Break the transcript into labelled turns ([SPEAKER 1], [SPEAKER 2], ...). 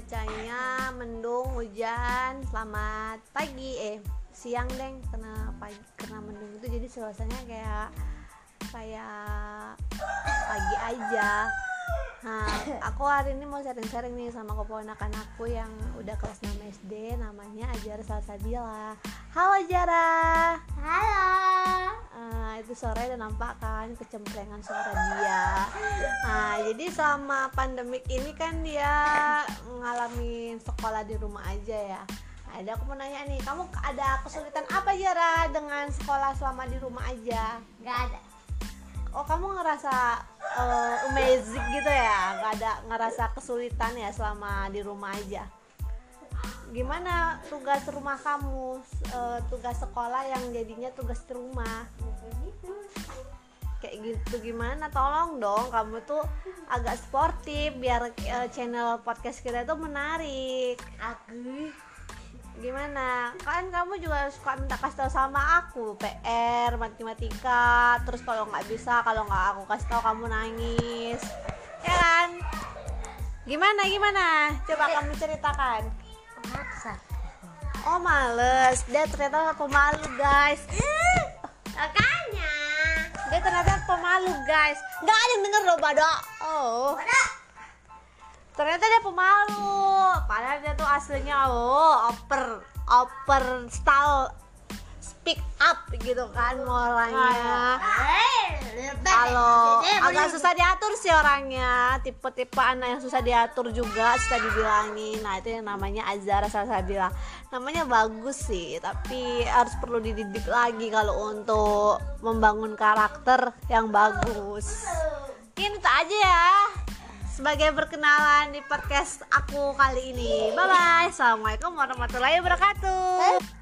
[SPEAKER 1] cuacanya mendung hujan selamat pagi. Eh siang deng. Kena pagi kena mendung itu jadi suasananya kayak kayak pagi aja. Nah aku hari ini mau sharing-sharing nih sama keponakan aku yang udah kelas 6 SD namanya Ajar Salsabila. Halo Jara.
[SPEAKER 2] Halo.
[SPEAKER 1] Itu suara udah nampak kan kecemprengan suara dia. Nah jadi selama pandemik ini kan dia ngalamin sekolah di rumah aja ya. Nah, ada aku mau nanya nih kamu ada kesulitan apa Jara dengan sekolah selama di rumah aja?
[SPEAKER 2] Gak ada.
[SPEAKER 1] oh kamu ngerasa eh, amazing gitu ya? Nggak ada ngerasa kesulitan ya selama di rumah aja? Gimana tugas rumah kamu eh, tugas sekolah yang jadinya tugas di rumah kayak gitu gimana? Tolong dong kamu tuh agak sportif biar eh, channel podcast kita tuh menarik.
[SPEAKER 2] Aku.
[SPEAKER 1] gimana? Kan kamu juga suka minta kasih tahu sama aku PR matematika terus kalau nggak bisa kalau nggak aku kasih tahu kamu nangis. Ya kan? Gimana gimana? Coba kamu ceritakan.
[SPEAKER 2] Maksa.
[SPEAKER 1] oh males. Dia ternyata pemalu guys.
[SPEAKER 2] Makanya.
[SPEAKER 1] Dia ternyata pemalu guys. Nggak ada yang denger loh bado. Oh. Ternyata dia pemalu. Padahal dia tuh aslinya oh oper oper style speak up gitu kan orangnya kalau agak susah diatur sih orangnya. Tipe-tipe anak yang susah diatur juga susah dibilangin. Nah itu yang namanya Azara Salsabila namanya bagus sih tapi harus perlu dididik lagi kalau untuk membangun karakter yang bagus. Ini itu aja ya sebagai perkenalan di podcast aku kali ini. Bye bye assalamualaikum warahmatullahi wabarakatuh